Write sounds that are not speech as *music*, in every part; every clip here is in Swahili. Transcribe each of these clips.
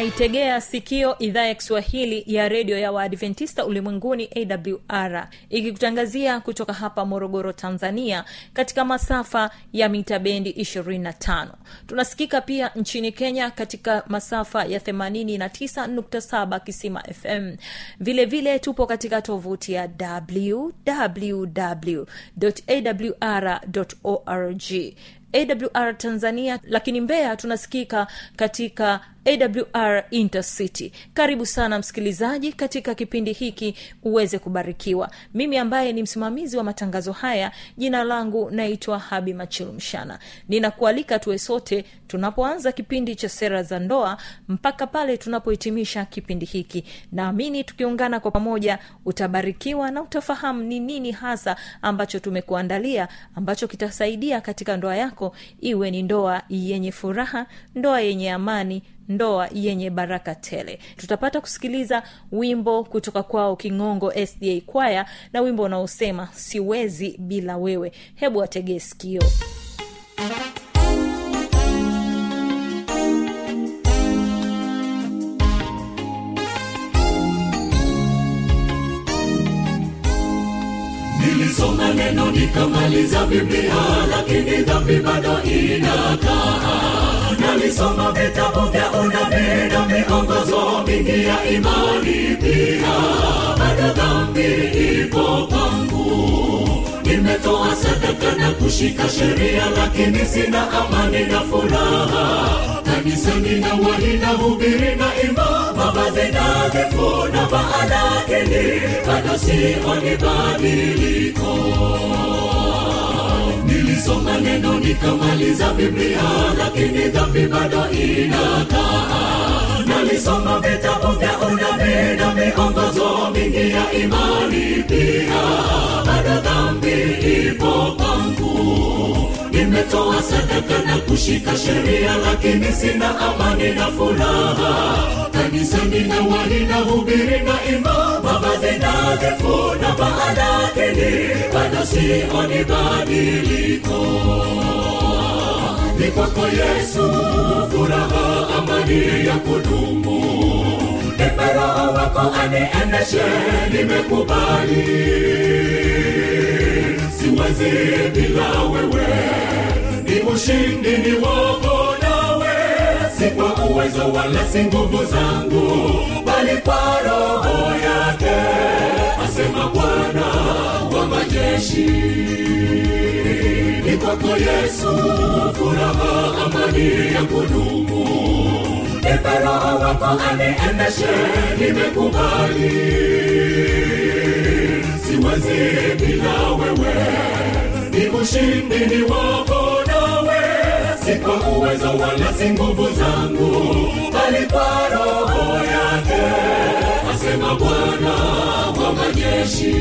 unaitegea sikio idhaa ya kiswahili ya redio ya waadventista ulimwenguni awr ikikutangazia kutoka hapa morogoro tanzania katika masafa ya mita bendi 25 tunasikika pia nchini kenya katika masafa ya 89.7 kisima fm vilevile vile tupo katika tovuti ya wwwawr org. Awr tanzania lakini mbeya tunasikika katika awr intercity. Karibu sana msikilizaji katika kipindi hiki uweze kubarikiwa. Mimi ambaye ni msimamizi wa matangazo haya jina langu naitwa habi machilumshana ninakualika tuwe sote tunapoanza kipindi cha sera za ndoa mpaka pale tunapohitimisha kipindi hiki. Naamini tukiungana kwa pamoja utabarikiwa na utafahamu ni nini hasa ambacho tumekuandalia ambacho kitasaidia katika ndoa yako iwe ni ndoa yenye furaha ndoa yenye amani ndoa yenye baraka tele. Tutapata kusikiliza wimbo kutoka kwao kingongo sda kwaya na wimbo unaosema siwezi bila wewe. Hebu wategee sikio. Nilisoma neno nikamaliza biblia lakini dhambi bado inakaa nalisoma vitabu vya unabii na miongozo mingi ya imani pia. Bado dhambi ipo kwangu. Nimetoa sadaka na kushika sheria lakini sina amani na furaha. Kanisani na wali na hubiri na ima mavazi nadhifu na maanakili bado sioni badiliko nilisoma neno nikamaliza biblia lakini dhambi bado inakaa nalisoma vitabu vya unabii na miongozo mingi ya imani pia. Bado dhambi ipo kwangu nimetoa sadaka na kushika sheria lakini sina amani na furaha. Kanisani na wahi na hubiri na ima mavazi nadhifu na maanakili bado sioni badiliko. Ni kwako yesu furaha amani ya kudumu. Nipe roho wako anieneshe nimekubali. Siwezi bila wewe ni ushindi ni wako nawe. Si kwa uwezo wala si nguvu zangu bali kwa roho yake asema bwana wa majeshi. Ni kwako yesu furaha amani ya kudumu. Nipe roho wako aniendeshe nimekubali. Siwezi bila wewe. Ni ushindi ni wako si kwa uwezo wala si nguvu zangu bali kwa roho yake asema bwana wa majeshi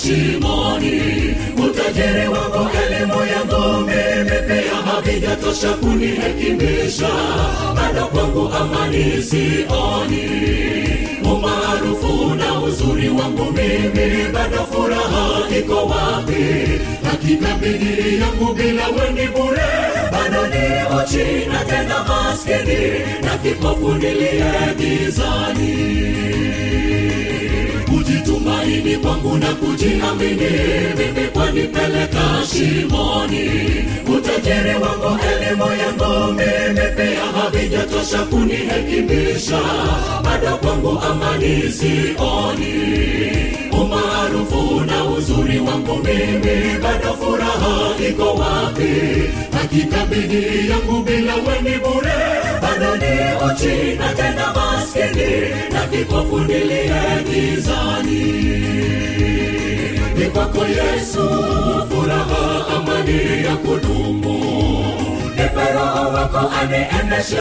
kwanipeleka shimoni utajiri wako elimu yangu mimi pia havi havijatosha kunihekimisha bado kwangu amani sioni umaarufu na uzuri wangu mimi bado furaha iko wapi? Hakika bidii yangu bila weni bure bado ni ochi na tena maskini na kipofu niliye gizani kujitumaini kwangu na kujiamini mimi kwanipeleka shimoni. Utajiri wangu elimu yangu mimi pia havijatosha kunihekimisha bado kwangu amani sioni. Umaarufu na uzuri wangu mimi bado furaha iko wapi hakika bidii yangu bila weni bure bado ni uchi na tena maskini na kipofu gizani ni kwako yesu furaha amani ya kudumu. Nipe roho wako aniendeshe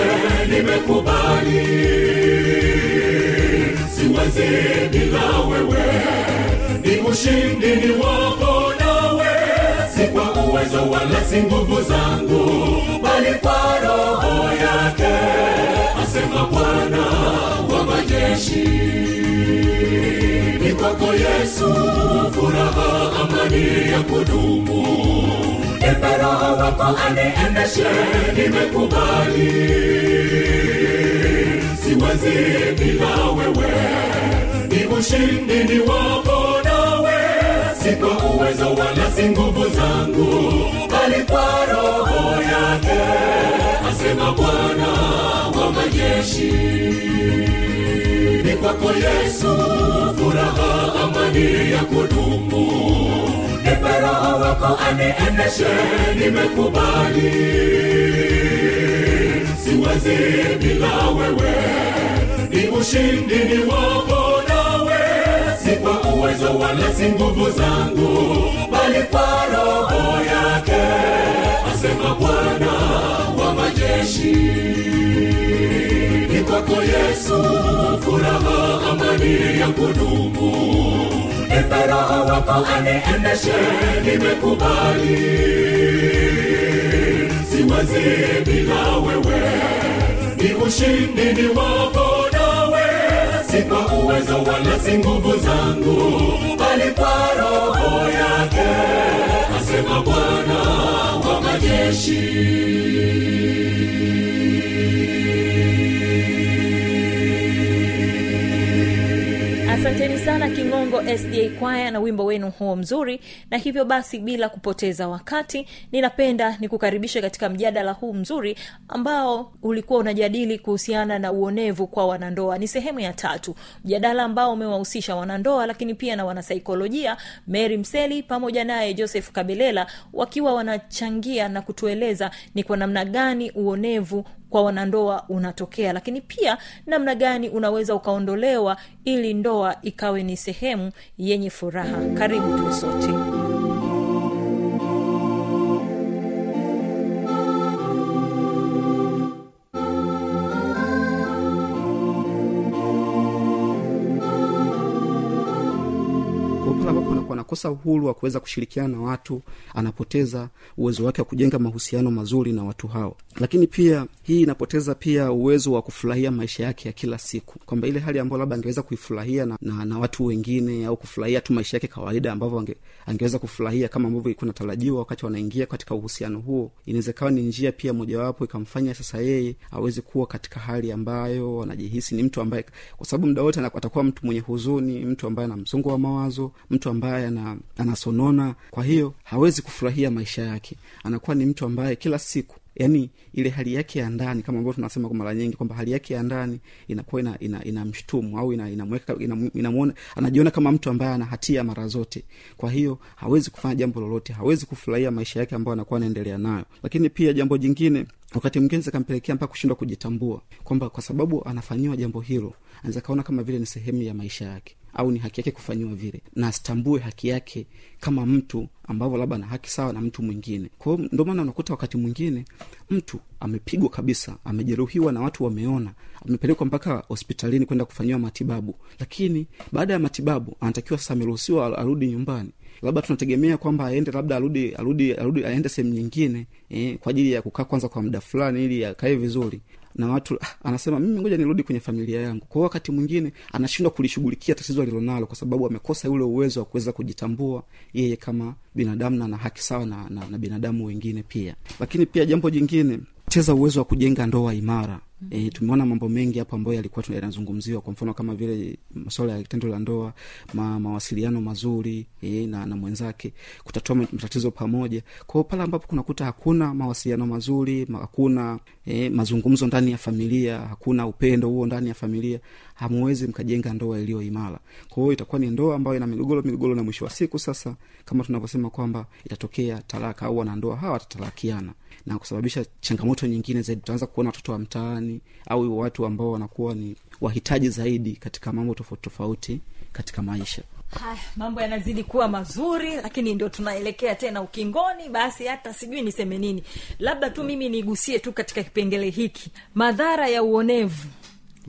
nimekubali. Siwezi bila wewe ni ushindi ni wako si kwa uwezo wala si nguvu zangu bali kwa roho yake asema bwana wa majeshi. Ni kwako yesu furaha amani ya kudumu. Nipe wako aniendeshe nimekubali. Siwezi bila wewe ni ushindi ni wako si kwa uwezo wala si nguvu zangu bali kwa roho yake asema bwana wa majeshi. Ni kwako yesu furaha amani ya kudumu. Nipe roho wako aniendeshe nimekubali. Siwezi bila wewe ni ushindi ni wako si kwa uwezo wala si nguvu zangu bali kwa roho yake asema bwana wa majeshi. Ni kwako yesu furaha amani ya kudumu. Nipe roho wako aniendeshe nimekubali. Siwezi bila wewe ni ushindi ni wako si kwa uwezo wala si nguvu zangu bali kwa roho yake asema bwana wa majeshi sana kingongo sda kwaya na wimbo wenu huo mzuri. Na hivyo basi bila kupoteza wakati ninapenda nikukaribishe katika mjadala huu mzuri ambao ulikuwa unajadili kuhusiana na uonevu kwa wanandoa. Ni sehemu ya tatu. Mjadala ambao umewahusisha wanandoa lakini pia na wanasaikolojia mary mseli pamoja naye joseph kabelela wakiwa wanachangia na kutueleza ni kwa namna gani uonevu kwa wanandoa unatokea. Lakini pia namna gani unaweza ukaondolewa ili ndoa ikawe ni sehemu yenye furaha. Karibu tu sote anakosa uhuru wa kuweza kushirikiana na watu anapoteza uwezo wake wa kujenga mahusiano mazuri na watu hao. Lakini pia hii inapoteza pia uwezo wa kufurahia maisha yake ya kila siku. Kwamba ile hali ambayo labda angeweza kuifurahia na, na, na watu wengine au kufurahia tu maisha yake kawaida ambavyo ange, angeweza kufurahia kama ambavyo ilikuwa natarajiwa wakati wanaingia katika uhusiano huo inaweza ikawa ni njia pia mojawapo ikamfanya sasa yeye aweze kuwa katika hali ambayo anajihisi ni mtu ambaye kwa sababu muda wote atakuwa mtu mwenye huzuni mtu ambaye ana msongo wa mawazo mtu ambaye ana, anasonona kwa hiyo hawezi kufurahia maisha yake. Anakuwa ni mtu ambaye kila siku yaani ile hali yake ya ndani kama ambavyo tunasema kwa mara nyingi kwamba hali yake ya ndani inakuwa ina, ina, ina mshtumu au ina, inamweka ina, inamuona anajiona kama mtu ambaye ana hatia mara zote. Kwa hiyo hawezi kufanya jambo lolote hawezi kufurahia maisha yake ambayo anakuwa anaendelea nayo. Lakini pia jambo jingine wakati mwingine zikampelekea mpaka kushindwa kujitambua kwamba kwa sababu anafanyiwa jambo hilo anaweza kaona kama vile ni sehemu ya maisha yake au ni haki yake kufanyiwa vile na asitambue haki yake kama mtu ambavyo labda ana haki sawa na mtu mwingine. Kwa hiyo ndio maana unakuta wakati mwingine mtu amepigwa kabisa amejeruhiwa na watu wameona amepelekwa mpaka hospitalini kwenda kufanyiwa matibabu. Lakini baada ya matibabu anatakiwa sasa ameruhusiwa arudi nyumbani labda tunategemea kwamba aende labda arudi arudi arudi aende sehemu nyingine eh, kwa ajili ya kukaa kwanza kwa muda fulani ili akae vizuri. Na watu ah, anasema mimi ngoja nirudi kwenye familia yangu. Kwao wakati mwingine anashindwa kulishughulikia tatizo alilonalo kwa sababu amekosa ule uwezo wa kuweza kujitambua yeye kama binadamu na na haki sawa na, na, na binadamu wengine pia. Lakini pia jambo jingine cheza uwezo wa kujenga ndoa imara. E, tumeona mambo mengi hapo ambayo yalikuwa yanazungumziwa. Kwa mfano kama vile masuala ya tendo la ndoa ma, mawasiliano mazuri e, na, na mwenzake kutatua matatizo pamoja. Kwao pale ambapo kunakuta hakuna mawasiliano mazuri hakuna e, mazungumzo ndani ya familia hakuna upendo huo ndani ya familia hamuwezi mkajenga ndoa iliyo imara. Kwa itakuwa ni ndoa ambayo ina migogoro migogoro na mwisho wa siku sasa kama tunavyosema kwamba itatokea talaka au wanandoa hawa watatalakiana na kusababisha changamoto nyingine zaidi. Tutaanza kuona watoto wa mtaani au watu ambao wanakuwa ni wahitaji zaidi katika mambo tofauti tofauti katika maisha. Haya mambo yanazidi kuwa mazuri lakini ndio tunaelekea tena ukingoni. Basi hata sijui niseme nini. Labda tu mimi nigusie tu katika kipengele hiki. Madhara ya uonevu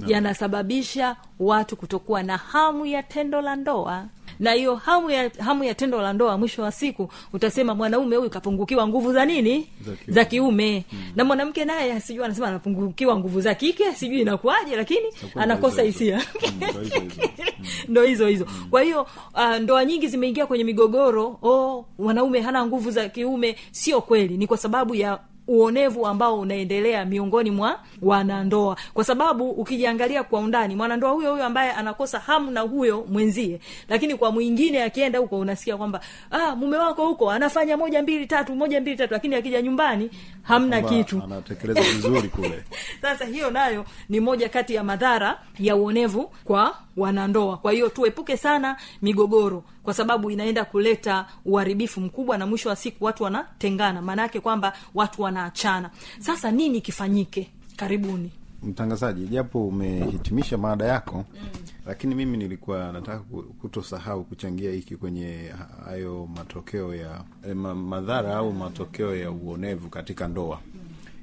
yanasababisha watu kutokuwa na hamu ya tendo la ndoa na hiyo hamu ya hamu ya tendo la ndoa mwisho wa siku utasema mwanaume huyu kapungukiwa nguvu za nini? Za kiume. mm. na mwanamke naye sijui anasema anapungukiwa nguvu za kike sijui inakuaje lakini Itakuwa anakosa hisia. Mm, ndo hizo hizo. *laughs* ndo hizo hizo. Kwa hiyo uh, ndoa nyingi zimeingia kwenye migogoro. Oh, mwanaume hana nguvu za kiume. Sio kweli. Ni kwa sababu ya uonevu ambao unaendelea miongoni mwa wanandoa. Kwa sababu ukijiangalia kwa undani mwanandoa huyo huyo ambaye anakosa hamu na huyo mwenzie lakini kwa mwingine akienda huko unasikia kwamba ah, mume wako huko anafanya moja mbili tatu moja mbili tatu lakini akija nyumbani hamna kitu. anatekeleza vizuri kule. *laughs* Sasa hiyo nayo ni moja kati ya madhara ya uonevu kwa wanandoa kwa hiyo tuepuke sana migogoro kwa sababu inaenda kuleta uharibifu mkubwa na mwisho wa siku watu wanatengana. Maana yake kwamba watu wanaachana. Sasa nini kifanyike? Karibuni. Mtangazaji japo umehitimisha maada yako mm. lakini mimi nilikuwa nataka ku- kutosahau kuchangia hiki kwenye hayo matokeo ya eh, ma, madhara au matokeo ya uonevu katika ndoa.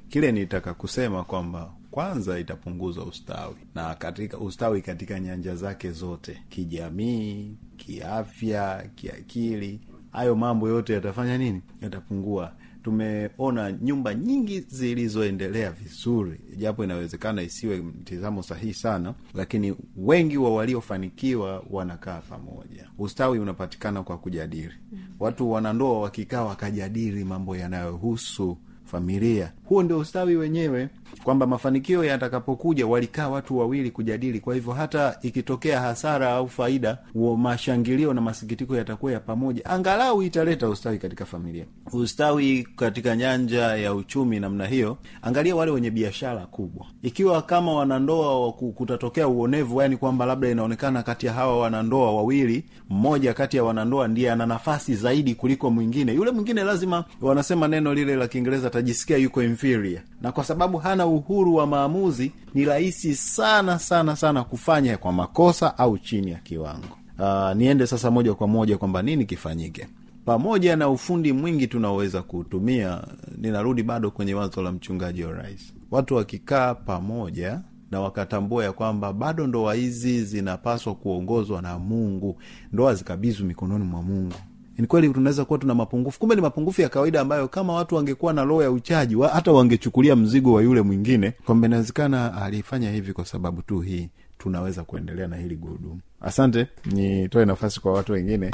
Kile nitaka kusema kwamba kwanza itapunguza ustawi. Na katika ustawi katika nyanja zake zote. Kijamii kiafya kiakili. Hayo mambo yote yatafanya nini? Yatapungua. Tumeona nyumba nyingi zilizoendelea vizuri. Japo inawezekana isiwe mtizamo sahihi sana lakini wengi wa waliofanikiwa wanakaa pamoja. Ustawi unapatikana kwa kujadili. Watu wanandoa wakikaa wakajadili mambo yanayohusu familia huo ndio ustawi wenyewe kwamba mafanikio yatakapokuja walikaa watu wawili kujadili. Kwa hivyo hata ikitokea hasara au faida mashangilio na masikitiko yatakuwa ya pamoja. Angalau italeta ustawi katika familia. Ustawi katika nyanja ya uchumi namna hiyo angalia wale wenye biashara kubwa. Ikiwa kama wanandoa kutatokea uonevu yani kwamba labda inaonekana kati ya hawa wanandoa wawili mmoja kati ya wanandoa ndiye ana nafasi zaidi kuliko mwingine. Yule mwingine lazima wanasema neno lile la kiingereza atajisikia yuko inferior. Na kwa sababu hana uhuru wa maamuzi ni rahisi sana sana sana kufanya kwa makosa au chini ya kiwango. Uh, niende sasa moja kwa moja kwamba nini kifanyike. Pamoja na ufundi mwingi tunaoweza kuutumia ninarudi bado kwenye wazo la mchungaji wa rais. Watu wakikaa pamoja na wakatambua ya kwamba bado ndoa hizi zinapaswa kuongozwa na mungu. Ndoa zikabizwi mikononi mwa mungu ni kweli tunaweza kuwa tuna mapungufu. Kumbe ni mapungufu ya kawaida ambayo kama watu wangekuwa na roho ya uchaji wa, hata wangechukulia mzigo wa yule mwingine. Kwamba inawezekana alifanya hivi kwa sababu tu hii tunaweza kuendelea na hili gurudumu. Asante. Nitoe nafasi kwa watu wengine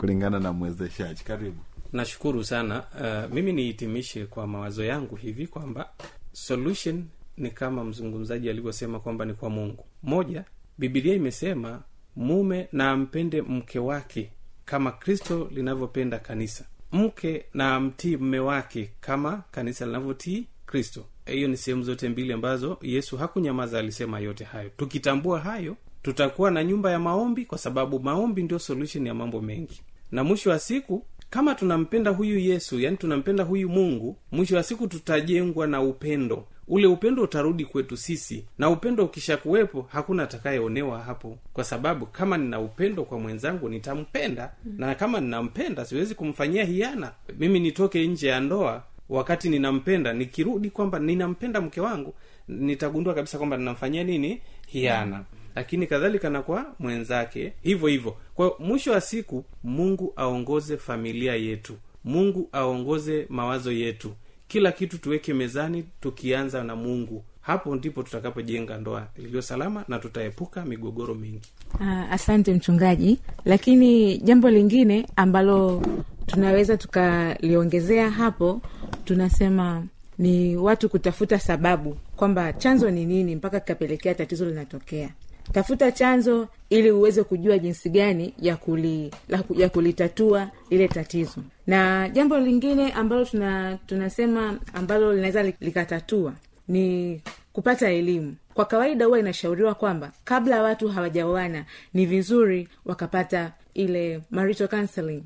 kulingana na mwezeshaji. Karibu. Nashukuru sana. Uh, mimi nihitimishe kwa mawazo yangu hivi kwamba solution ni kama mzungumzaji alivyosema kwamba ni kwa mungu. Moja bibilia imesema mume na ampende mke wake kama kristo linavyopenda kanisa. Mke na mtii mme wake kama kanisa linavyotii kristo. Hiyo ni sehemu zote mbili ambazo yesu hakunyamaza alisema yote hayo. Tukitambua hayo tutakuwa na nyumba ya maombi kwa sababu maombi ndio solution ya mambo mengi. Na mwisho wa siku kama tunampenda huyu yesu yani tunampenda huyu mungu mwisho wa siku tutajengwa na upendo ule upendo utarudi kwetu sisi na upendo ukishakuwepo hakuna atakayeonewa hapo. Kwa sababu kama nina upendo kwa mwenzangu nitampenda. Na kama ninampenda siwezi kumfanyia hiana. Mimi nitoke nje ya ndoa wakati ninampenda nikirudi kwamba ninampenda mke wangu nitagundua kabisa kwamba ninamfanyia nini? Hiana. Lakini kadhalika na kwa mwenzake. Hivyo hivyo kwa mwisho wa siku mungu aongoze familia yetu. Mungu aongoze mawazo yetu kila kitu tuweke mezani tukianza na mungu. Hapo ndipo tutakapojenga ndoa iliyo salama na tutaepuka migogoro mingi. Ah, asante mchungaji. Lakini jambo lingine ambalo tunaweza tukaliongezea hapo tunasema ni watu kutafuta sababu kwamba chanzo ni nini mpaka kikapelekea tatizo linatokea. Tafuta chanzo ili uweze kujua jinsi gani ya kuli, ya kulitatua lile tatizo. Na jambo lingine ambalo tuna tunasema ambalo linaweza likatatua ni kupata elimu. Kwa kawaida huwa inashauriwa kwamba kabla watu hawajaoana ni vizuri wakapata ile marital counseling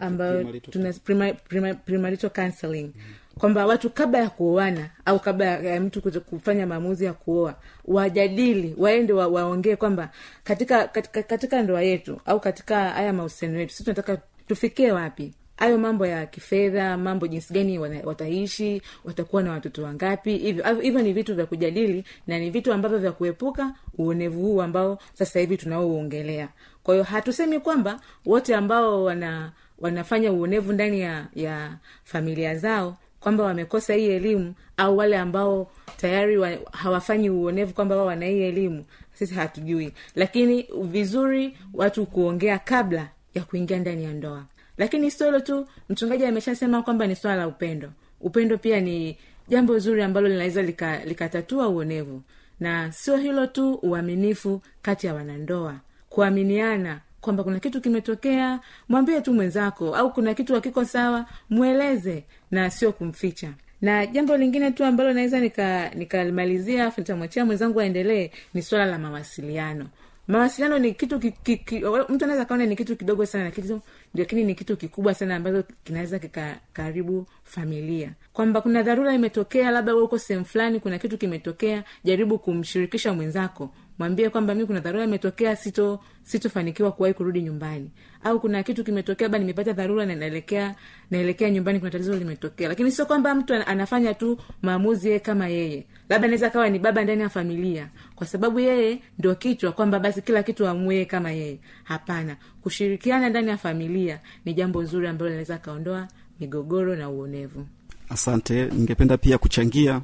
ambayo tuna prima, prima, premarital counseling kwamba watu kabla ya kuoana au kabla ya mtu kufanya maamuzi ya kuoa wajadili waende wa, waongee kwamba katika, katika katika ndoa yetu au katika haya mahusiano yetu si tunataka tufikie wapi? Hayo mambo ya kifedha mambo jinsi gani wataishi watakuwa na watoto wangapi? Hivyo hivyo ni vitu vya kujadili na ni vitu ambavyo vya kuepuka uonevu huu ambao sasa hivi tunaouongelea. Kwa hiyo hatusemi kwamba wote ambao wana wanafanya uonevu ndani ya ya familia zao kwamba wamekosa hii elimu au wale ambao tayari wa, hawafanyi uonevu kwamba wao wana hii elimu sisi hatujui. Lakini vizuri watu kuongea kabla ya kuingia ndani ya ndoa. Lakini sio hilo tu mchungaji ameshasema kwamba ni swala la upendo. Upendo pia ni jambo zuri ambalo linaweza lika- likatatua uonevu. Na sio hilo tu uaminifu kati ya wanandoa. Kuaminiana kwamba kuna kitu kimetokea mwambie tu mwenzako au kuna kitu hakiko sawa mweleze na sio kumficha. Na jambo lingine tu ambalo naweza nika- afu nitamwachia mwenzangu aendelee ni swala la mawasiliano. Mawasiliano ni kitu ki, ki, ki, mtu anaweza kaona ni kitu kidogo sana kitu lakini ni kitu kikubwa sana ambacho kinaweza kikakaribu familia. Kwamba kuna dharura imetokea labda uko sehemu fulani kuna kitu kimetokea jaribu kumshirikisha mwenzako mwambie kwamba mi kuna dharura imetokea sito sitofanikiwa kuwahi kurudi nyumbani. Au kuna kitu kimetokea labda nimepata dharura na naelekea naelekea nyumbani kuna tatizo limetokea. Lakini sio kwamba mtu anafanya tu maamuzi yeye kama yeye. Labda anaweza kawa ni baba ndani ya familia kwa sababu yeye ndio kichwa kwamba basi kila kitu amue kama yeye. Hapana. Kushirikiana ndani ya familia ni jambo zuri ambalo linaweza kaondoa migogoro na uonevu. Asante. Ningependa pia kuchangia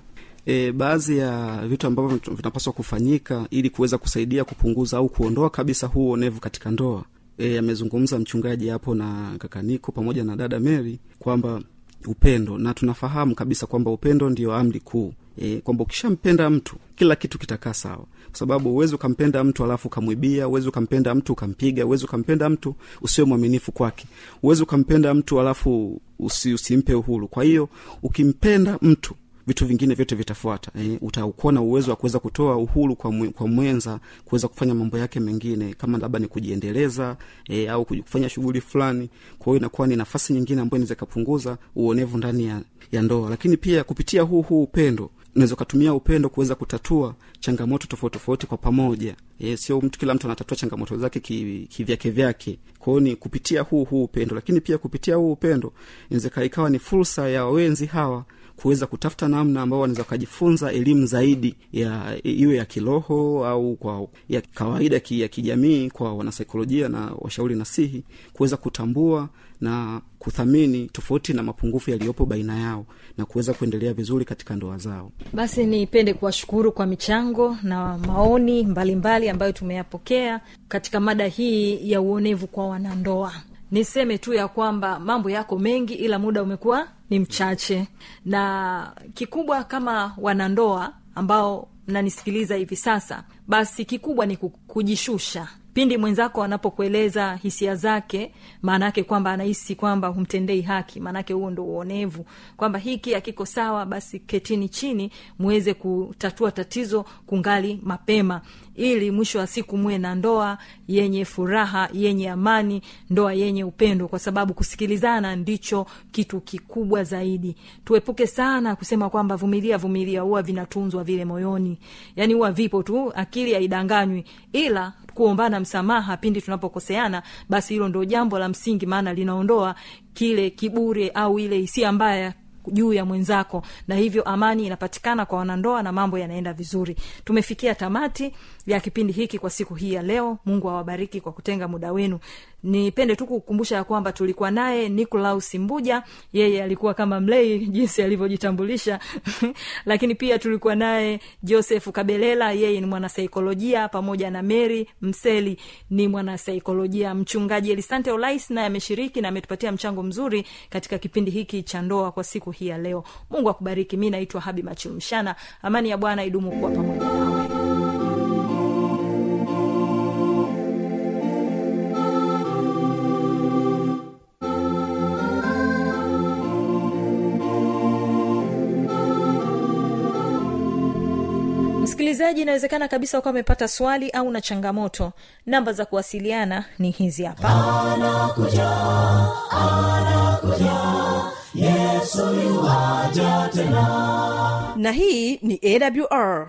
e, baadhi ya vitu ambavyo vinapaswa kufanyika ili kuweza kusaidia kupunguza au kuondoa kabisa huu uonevu katika ndoa. E, amezungumza mchungaji hapo na kakaniko pamoja na dada mary kwamba upendo na tunafahamu kabisa kwamba upendo ndio amri kuu. E, kwamba ukishampenda mtu kila kitu kitakaa sawa. Kwa sababu uwezi ukampenda mtu alafu ukamwibia uwezi ukampenda mtu ukampiga uwezi ukampenda mtu usiwe mwaminifu kwake. Uwezi ukampenda mtu alafu usi, usimpe uhuru. Kwa hiyo ukimpenda mtu vitu vingine vyote vitafuata. Eh, utakuwa na uwezo wa kuweza kutoa uhuru kwa, mwe, kwa mwenza kuweza kufanya mambo yake mengine kama labda ni kujiendeleza eh, au kufanya shughuli fulani. Kwa hiyo inakuwa ni nafasi nyingine ambayo inaweza ikapunguza uonevu ndani ya, ya ndoa. Lakini pia kupitia huu huu upendo unaweza ukatumia upendo kuweza kutatua changamoto tofauti tofauti kwa pamoja. E, sio mtu kila mtu anatatua changamoto zake ki- kivyake vyake. Kwao ni kupitia huu huu upendo. Lakini pia kupitia huu upendo inaweza ikawa ni fursa ya wawenzi hawa kuweza kutafuta namna ambao wanaweza wakajifunza elimu zaidi ya iwe ya kiroho au kwa ya kawaida ki, ya kijamii kwa wanasaikolojia na washauri nasihi kuweza kutambua na kuthamini tofauti na mapungufu yaliyopo baina yao na kuweza kuendelea vizuri katika ndoa zao. Basi nipende kuwashukuru kwa michango na maoni mbalimbali mbali ambayo tumeyapokea katika mada hii ya uonevu kwa wanandoa niseme tu ya kwamba mambo yako mengi ila muda umekuwa ni mchache. Na kikubwa kama wanandoa ambao mnanisikiliza hivi sasa basi kikubwa ni kujishusha pindi mwenzako anapokueleza hisia zake maanaake kwamba anahisi kwamba humtendei haki maanake huo ndo uonevu. Kwamba hiki akiko sawa basi ketini chini muweze kutatua tatizo kungali mapema. Ili mwisho wa siku muwe na ndoa yenye furaha yenye amani ndoa yenye upendo. Kwa sababu kusikilizana ndicho kitu kikubwa zaidi. Tuepuke sana kusema kwamba vumilia vumilia huwa vinatunzwa vile moyoni. Yaani huwa vipo tu akili haidanganywi. Ila kuombana msamaha pindi tunapokoseana basi hilo ndo jambo la msingi maana linaondoa kile kiburi au ile hisia mbaya juu ya mwenzako. Na hivyo amani inapatikana kwa wanandoa na mambo yanaenda vizuri. Tumefikia tamati ya kipindi hiki kwa siku hii ya leo. Mungu awabariki kwa kutenga muda wenu. Nipende tu kukumbusha ya kwamba tulikuwa naye nicolaus mbuja yeye alikuwa kama mlei jinsi alivyojitambulisha. *laughs* Lakini pia tulikuwa naye joseph kabelela. Yeye ni mwanasaikolojia pamoja na mary mseli. Ni mwanasaikolojia mchungaji elisante olais naye ameshiriki na ametupatia mchango mzuri katika kipindi hiki cha ndoa kwa siku hii ya leo. Mungu akubariki. Mi naitwa habi machilumshana amani ya bwana idumu kuwa pamoja nawe msikilizaji inawezekana kabisa ukawa amepata swali au na changamoto. Namba za kuwasiliana ni hizi hapa. Na hii ni awr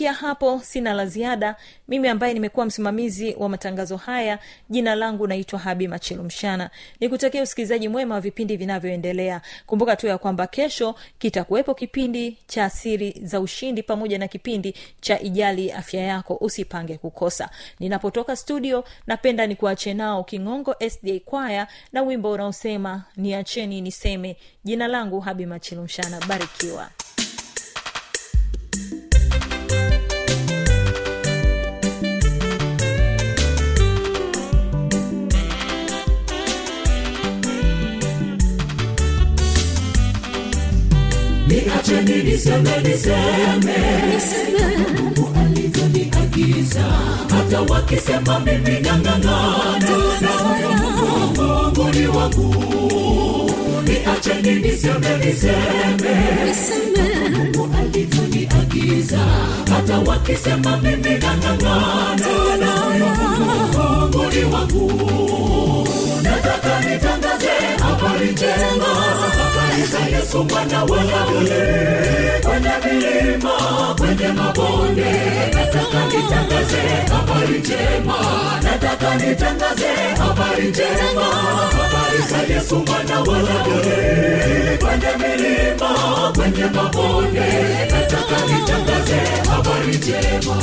kufikia hapo sina la ziada. Mimi ambaye nimekuwa msimamizi wa matangazo haya jina langu naitwa habi machilumshana nikutakia usikilizaji mwema wa vipindi vinavyoendelea. Kumbuka tu ya kwamba kesho kitakuwepo kipindi cha asiri za ushindi pamoja na kipindi cha ijali afya yako. Usipange kukosa. Ninapotoka studio napenda nikuache nao kingongo sda kwaya na wimbo unaosema niacheni niseme. Jina langu habi machilumshana barikiwa niacheni niseme niseme. Mungu alivyoniagiza hata wakisema mimi ngangangana na mungu mungu ni wangu. Niacheni niseme niseme. Mungu alivyoniagiza hata wakisema mimi ngangangana na mungu mungu ni wangu nitangaze habari njema. Habari za yesu mwana wa kwenye milima kwenye mabonde. Nataka nitangaze habari njema. Nataka nitangaze habari njema. Habari za yesu mwana wa kwenye milima kwenye mabonde. Nataka nitangaze habari njema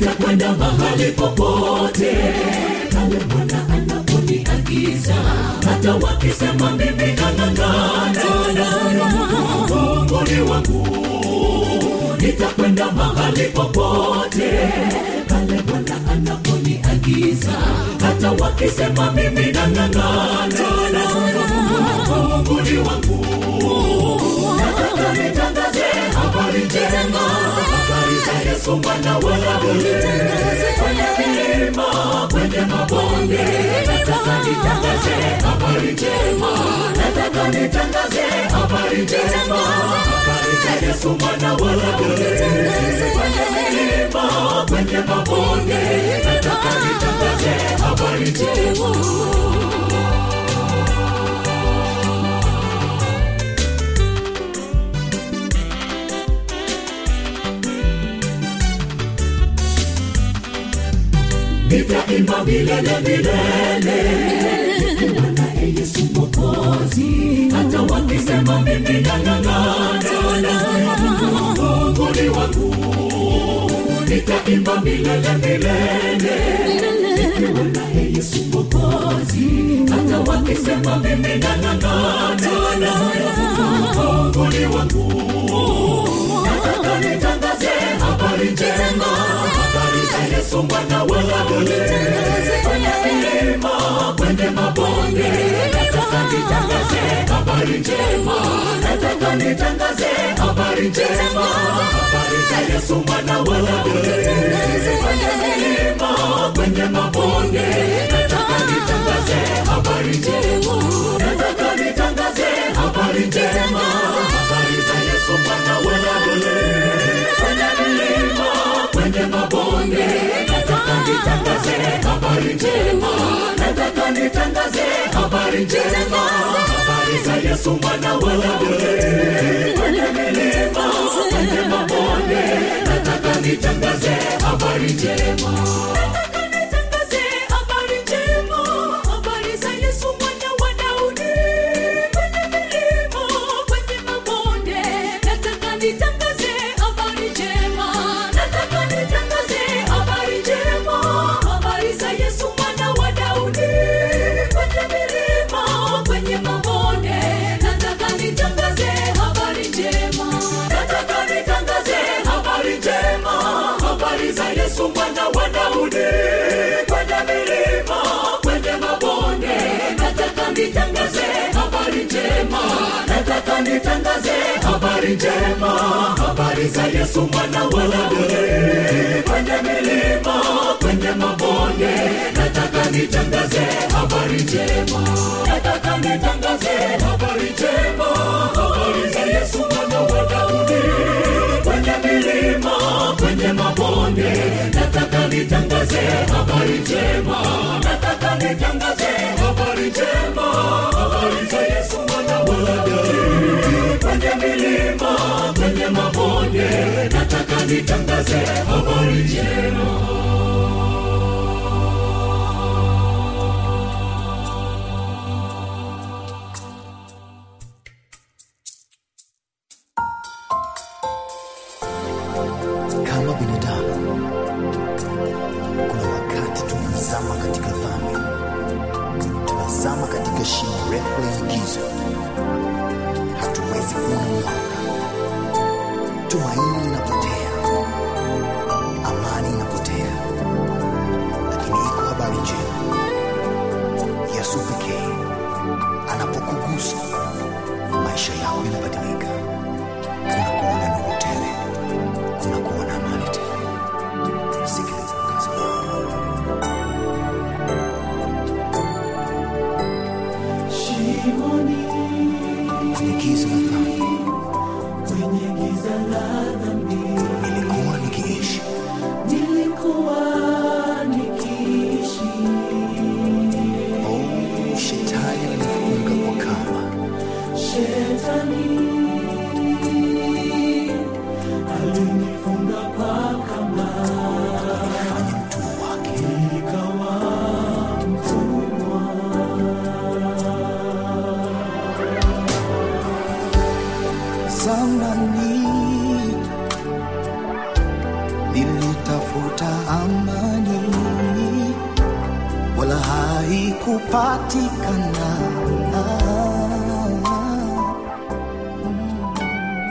nitakwenda mahali popote. Pale mwana anaponiagiza hata wakisema mimi nang'ang'ana ni wangu nitakwenda mahali popote. Pale bwana anaponiagiza hata wakisema mimi nang'ang'ana mungu ni wangu nataka nitangaze habari njema yesu mwana wa daudi kwenye milima kwenye mabonde. Nataka nitangaze habari njema. Nataka nitangaze habari njema. Habari za yesu mwana wa daudi kwenye milima kwenye mabonde milele milele nikiwa yesu mokozi hata wakisema mimi nang'ang'ana wangu nitaimba milele milele yesu za na mwana fanya Daudi. kwenye mabonde nataka nitangaze habari njema. Nataka nitangaze habari njema. Habari za yesu mwana wa Daudi. kwenye milima kwenye mabonde nataka nitangaze habari njema habari njema. Nataka nitangaze habari njema. Habari za yesu mwana wa Daudi. kwenye milima kwenye mabonde. Nataka nitangaze habari njema yesu mwana wa daudi kwenye milima kwenye mabonde. Nataka nitangaze habari njema. Nataka nitangaze habari njema. Habari za yesu mwana wa daudi. Kwenye milima kwenye mabonde. Nataka nitangaze habari njema. Nataka nitangaze habari njema. Habari za yesu mwana wa daudi milima kwenye mabonde. Nataka nitangaze habari njema. Nataka nitangaze habari njema. Habari za yesu mwana wa kwenye milima kwenye mabonde. Nataka nitangaze habari njema